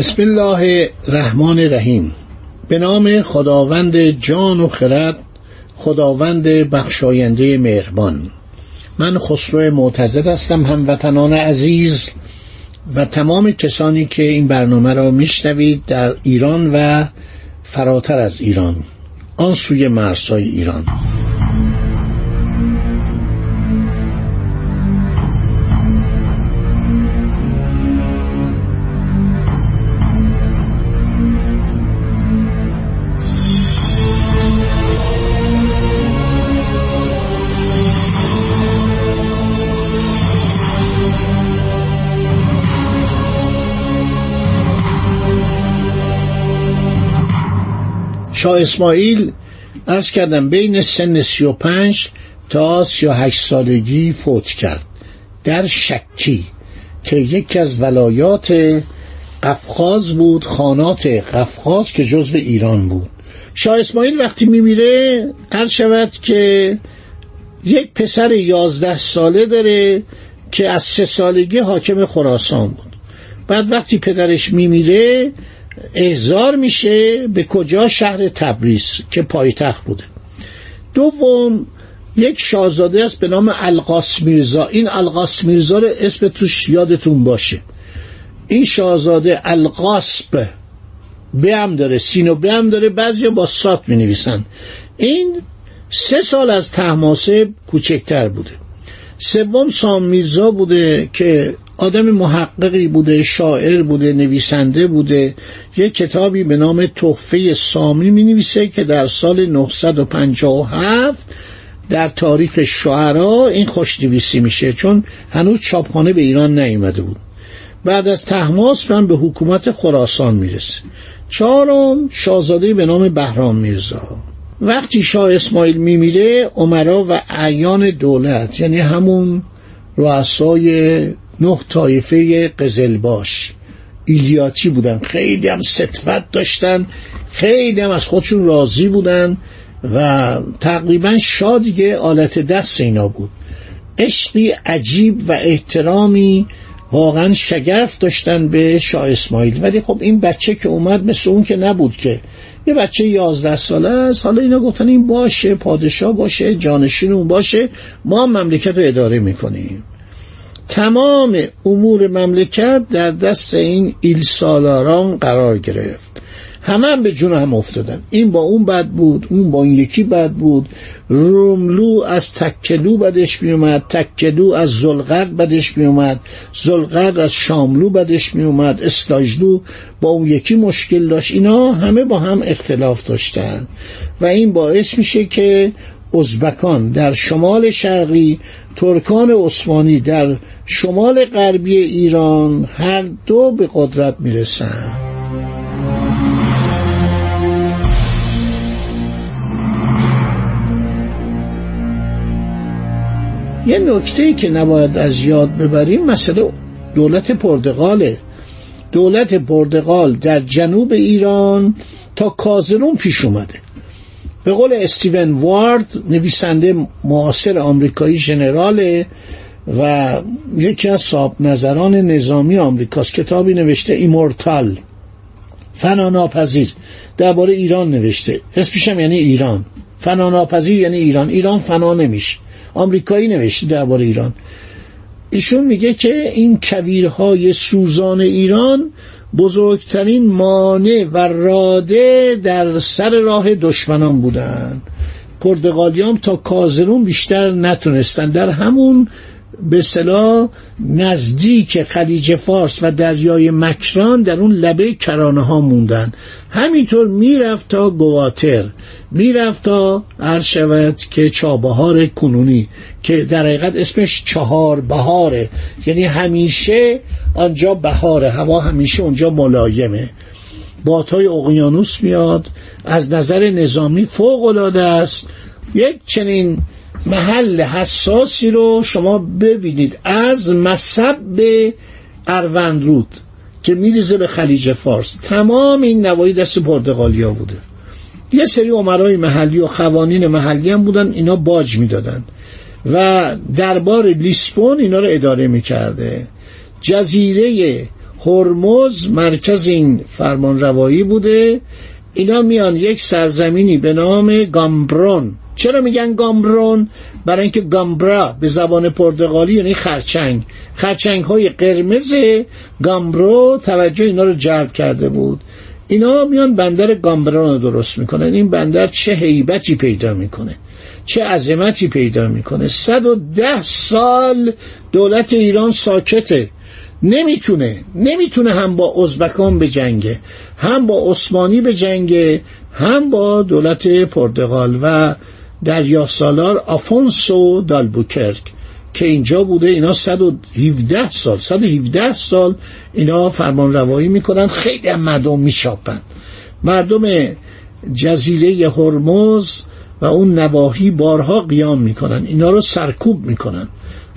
بسم الله الرحمن الرحیم. به نام خداوند جان و خرد خداوند بخشاینده مهربان. من خسرو معتزد هستم هموطنان عزیز و تمام کسانی که این برنامه را میشنوید در ایران و فراتر از ایران آن سوی مرزهای ایران. شاه اسماعیل ارز کردم بین سن سی و پنج تا سی و هشت سالگی فوت کرد. در شکی که یکی از ولایات قفقاز بود خانات قفقاز که جزو ایران بود. شاه اسماعیل وقتی میمیره قرض شود که یک پسر یازده ساله داره که از سه سالگی حاکم خراسان بود. بعد وقتی پدرش میمیره احضار میشه به کجا شهر تبریز که پایتخت بوده. دوم یک شاهزاده است به نام القاس میرزا این القاس میرزا رو اسم توش یادتون باشه. این شاهزاده القاسب به هم داره سین و به هم داره بعضی با سات می نویسن این سه سال از تحماسه کوچکتر بوده. سوم سام میرزا بوده که آدم محققی بوده شاعر بوده نویسنده بوده. یک کتابی به نام تحفه سامی می نویسه که در سال 957 در تاریخ شعرا این خوشنویسی میشه. چون هنوز چاپخانه به ایران نیامده بود. بعد از تحماس من به حکومت خراسان می‌رسه. چهارم شاهزاده به نام بهرام میرزا. وقتی شاه اسماعیل میمیره عمرا و اعیان دولت یعنی همون رؤسای نه طایفه قزلباش. ایلیاتی بودن. خیلی هم ستفت داشتن. خیلی هم از خودشون راضی بودن. و تقریبا شادیگه آلت دست اینا بود. عشقی عجیب و احترامی واقعا شگرف داشتن به شاه اسماعیل. ولی خب این بچه که اومد مثل اون که نبود که. یه بچه یازده ساله است. حالا اینا گفتن این باشه پادشاه باشه جانشین اون باشه. ما مملکت رو اداره می‌کنیم. تمام امور مملکت در دست این ایل سالاران قرار گرفت. همه هم به جون هم افتادن. این با اون بد بود اون با اون یکی بد بود. روملو از تکلو بدش می اومد تکلو از زلغد بدش می اومد زلغد از شاملو بدش می اومد اسلاجلو با اون یکی مشکل داشت. اینا همه با هم اختلاف داشتن. و این باعث میشه که ازبکان در شمال شرقی ترکان عثمانی در شمال غربی ایران هر دو به قدرت می‌رسن یه نکته که نباید از یاد ببریم مسئله دولت پرتغاله. دولت پرتغال در جنوب ایران تا کازرون پیش اومده. به قول استیون وارد نویسنده معاصر آمریکایی ژنراله و یکی از صاحب نظران نظامی آمریکاست کتابی نوشته ایمورتال. فناناپذیر درباره ایران نوشته. اسمش هم یعنی ایران. فناناپذیر یعنی ایران. ایران فنا نمیشه. آمریکایی نوشته درباره ایران. ایشون میگه که این کویرهای سوزان ایران بزرگترین مانع و راده در سر راه دشمنان بودن پرتغالیام تا کازرون بیشتر نتونستن در همون به صلاح نزدیک خلیج فارس و دریای مکران در اون لبه کرانه ها موندن. همینطور می‌رفت تا گواتر می‌رفت تا عرض شود که چابهار کنونی که در حقیقت اسمش چهار بهاره. یعنی همیشه آنجا بهاره هوا همیشه اونجا ملایمه. بادهای اقیانوس میاد از نظر نظامی فوق العاده است. یک چنین محل حساسی رو شما ببینید از مصب اروندرود که میریزه به خلیج فارس. تمام این نوایی دست پرتغالیا بوده. یه سری عمرای محلی و قوانین محلی هم بودن اینا باج می‌دادن. و دربار لیسبون اینا رو اداره می‌کرده. جزیره هرمز مرکز این فرمان روایی بوده. اینا میان یک سرزمینی به نام گامبرون چرا میگن گامبرون؟ برای اینکه گامبرا به زبان پرتغالی یعنی خرچنگ. خرچنگ های قرمز گامبرو توجه اینا رو جلب کرده بود. اینا میان بندر گامبرون رو درست می‌کنن. این بندر چه حیبتی پیدا می‌کنه؟ چه عظمتی پیدا می‌کنه؟ صد و ده سال دولت ایران ساکته. نمی‌تونه نمی‌تونه هم با ازبکان به جنگه هم با عثمانی به جنگه هم با دولت پرتغال و دریا سالار آفونسو دالبوکرک که اینجا بوده اینا 117 سال 117 سال اینا فرمان روایی می‌کنن خیلی مردم میشاپن مردم جزیره هرمز و اون نواحی بارها قیام می‌کنن اینا رو سرکوب می‌کنن.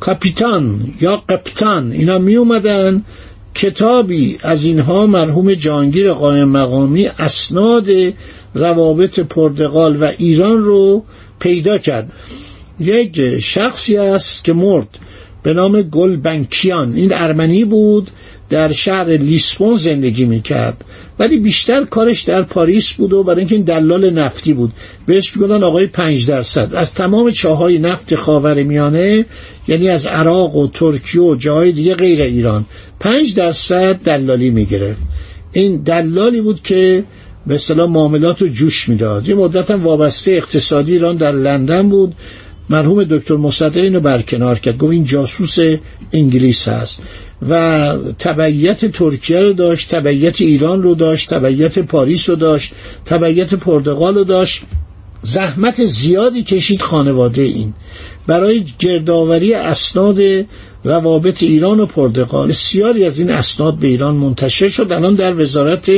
کاپیتان یا قپتان اینا می اومدن کتابی از اینها مرحوم جانگیر قایم مقامی اسناد روابط پرتغال و ایران رو پیدا کرد. یک شخصی است که مرد به نام گل بنکیان این ارمنی بود در شهر لیسبون زندگی می‌کرد. ولی بیشتر کارش در پاریس بود و برای اینکه این دلال نفتی بود. بهش می‌گفتن آقای پنج درصد. از تمام چاهای نفت خاور میانه یعنی از عراق و ترکیه و جاهای دیگه غیر ایران پنج درصد دلالی می‌گرفت. این دلالی بود که به اصطلاح معاملات رو جوش می‌داد. یه مدت هم وابسته اقتصادی ایران در لندن بود. مرحوم دکتر مصدق اینو برکنار کرد. گفت این جاسوس انگلیس هست. و تبعیت ترکیه رو داشت تبعیت ایران رو داشت تبعیت پاریس رو داشت تبعیت پرتغال رو داشت. زحمت زیادی کشید خانواده این. برای گردآوری اسناد روابط ایران و پرتغال. بسیاری از این اسناد به ایران منتشر شد. الان در وزارت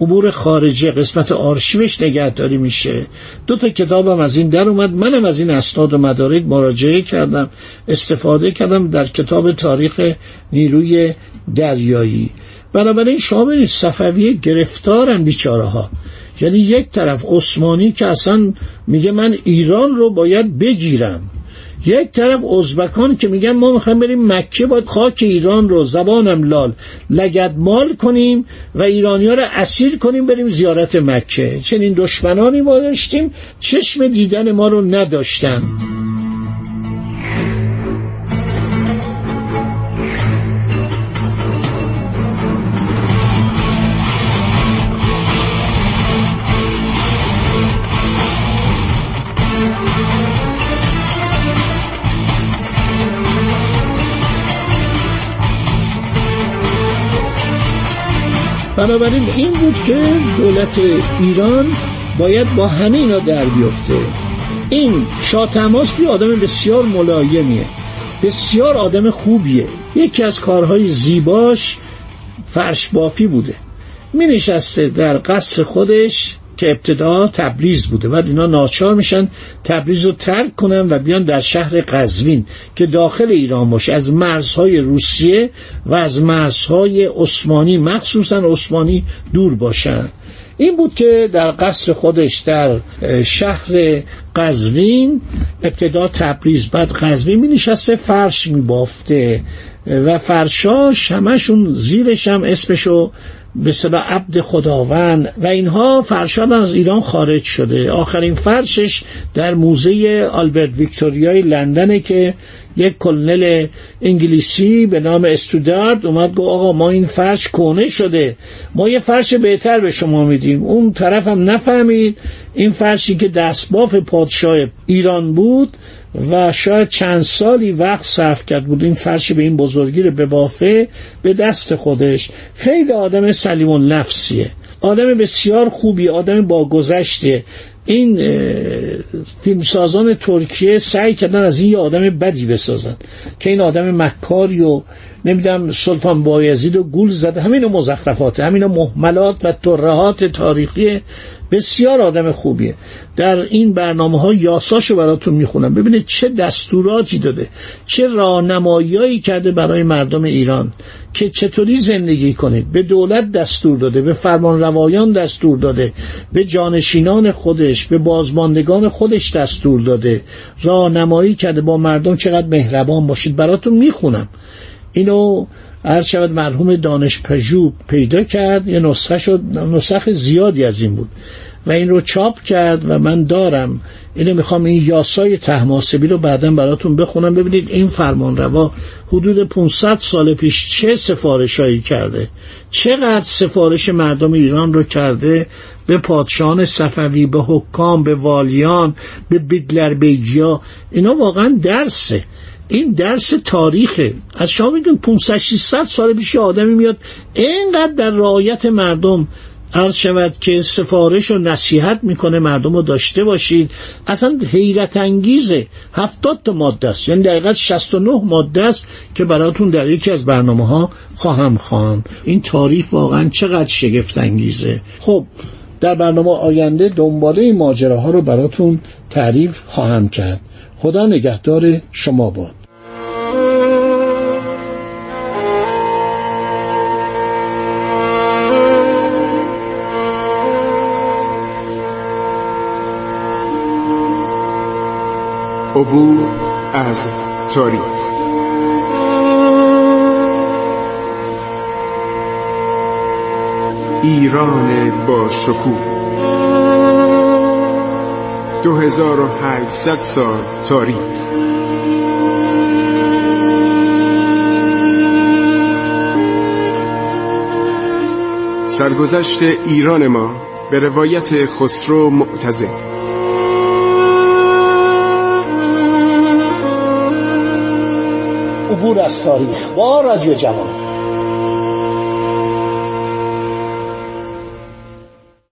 امور خارجه قسمت آرشیوش نگهداری میشه. دو تا کتابم از این در اومد. منم از این اسناد و مدارک مراجعه کردم. استفاده کردم در کتاب تاریخ نیروی دریایی. بنابراین شما ببینید صفویه گرفتارن بیچاره ها یعنی یک طرف عثمانی که اصلا میگه من ایران رو باید بگیرم. یک طرف ازبکان که میگن ما می‌خوایم بریم مکه باید خاک ایران رو زبانم لال لگد مال کنیم و ایرانی ها رو اسیر کنیم بریم زیارت مکه. چنین دشمنانی ما داشتیم چشم دیدن ما رو نداشتن. بنابراین این بود که دولت ایران باید با همه اینا در بیفته. این شاه تماس آدم بسیار ملایمیه. بسیار آدم خوبیه. یکی از کارهای زیباش فرش بافی بوده. می نشسته در قصر خودش که ابتدا تبریز بوده. بعد اینا ناچار میشن تبریز رو ترک کنن و بیان در شهر قزوین که داخل ایران باشه. از مرزهای روسیه و از مرزهای عثمانی مخصوصا عثمانی دور باشن. این بود که در قصر خودش در شهر قزوین ابتدا تبریز بعد قزوین می نشسته فرش می بافته و فرشاش همشون زیرش هم اسمشو به صدا عبد خداوند. و اینها فرشاد از ایران خارج شده. آخرین فرشش در موزه آلبرت ویکتوریای لندنه که یک کلنل انگلیسی به نام استودارد اومد گفت آقا ما این فرش کونه شده. ما یه فرش بهتر به شما میدیم. اون طرف هم نفهمید این فرشی که دستباف پادشاه ایران بود و شاید چند سالی وقت صرف کرد بود. این فرش به این بزرگی رو به بافه به دست خودش. خیلی آدم سلیم نفسیه آدم بسیار خوبی آدم با گذشته. این فیلمسازان ترکیه سعی کردن از این یه آدم بدی بسازن که این آدم مکاری و نمی‌دونم سلطان بایزید و گول زده. همین مزخرفات همین محملات و ترهات تاریخی بسیار آدم خوبیه. در این برنامه ها یاساشو براتون می‌خونم. ببینید چه دستوراتی داده چه راهنماییایی کرده برای مردم ایران که چطوری زندگی کنید به دولت دستور داده به فرمان روایان دستور داده به جانشینان خودش به بازماندگان خودش دستور داده. راهنمایی کرده با مردم چقدر مهربان باشید. براتون می‌خونم. اینو عرض شود مرحوم دانش پژو پیدا کرد یه نسخه شد نسخه زیادی از این بود و این رو چاپ کرد و من دارم. اینو می‌خوام این یاسای تحماسبی رو بعدا براتون بخونم. ببینید این فرمان روا حدود 500 سال پیش چه سفارشایی کرده؟ چقدر سفارش مردم ایران رو کرده؟ به پادشاهان صفوی به حکام به والیان به بیگلر بیگیا اینا واقعا درسه. این درس تاریخه. از شما میگن 500 600 سال پیش آدمی میاد اینقدر در رعایت مردم عرض شود که سفارش و نصیحت می‌کنه مردم رو داشته باشید. اصلا حیرت انگیزه. هفتاد تا ماده است. یعنی دقیقا 69 ماده است که براتون در یکی از برنامه ها خواهم خوان این تاریخ واقعا چقدر شگفت انگیزه. خب در برنامه آینده دنباله این ماجراها رو براتون تعریف خواهم کرد. خدا نگهدار شما باد. عبور از تاریخ. ایران با شکوه. 2800 سال تاریخ. سرگذشت ایران ما به روایت خسرو معتزد. عبور از تاریخ با رادیو جوان.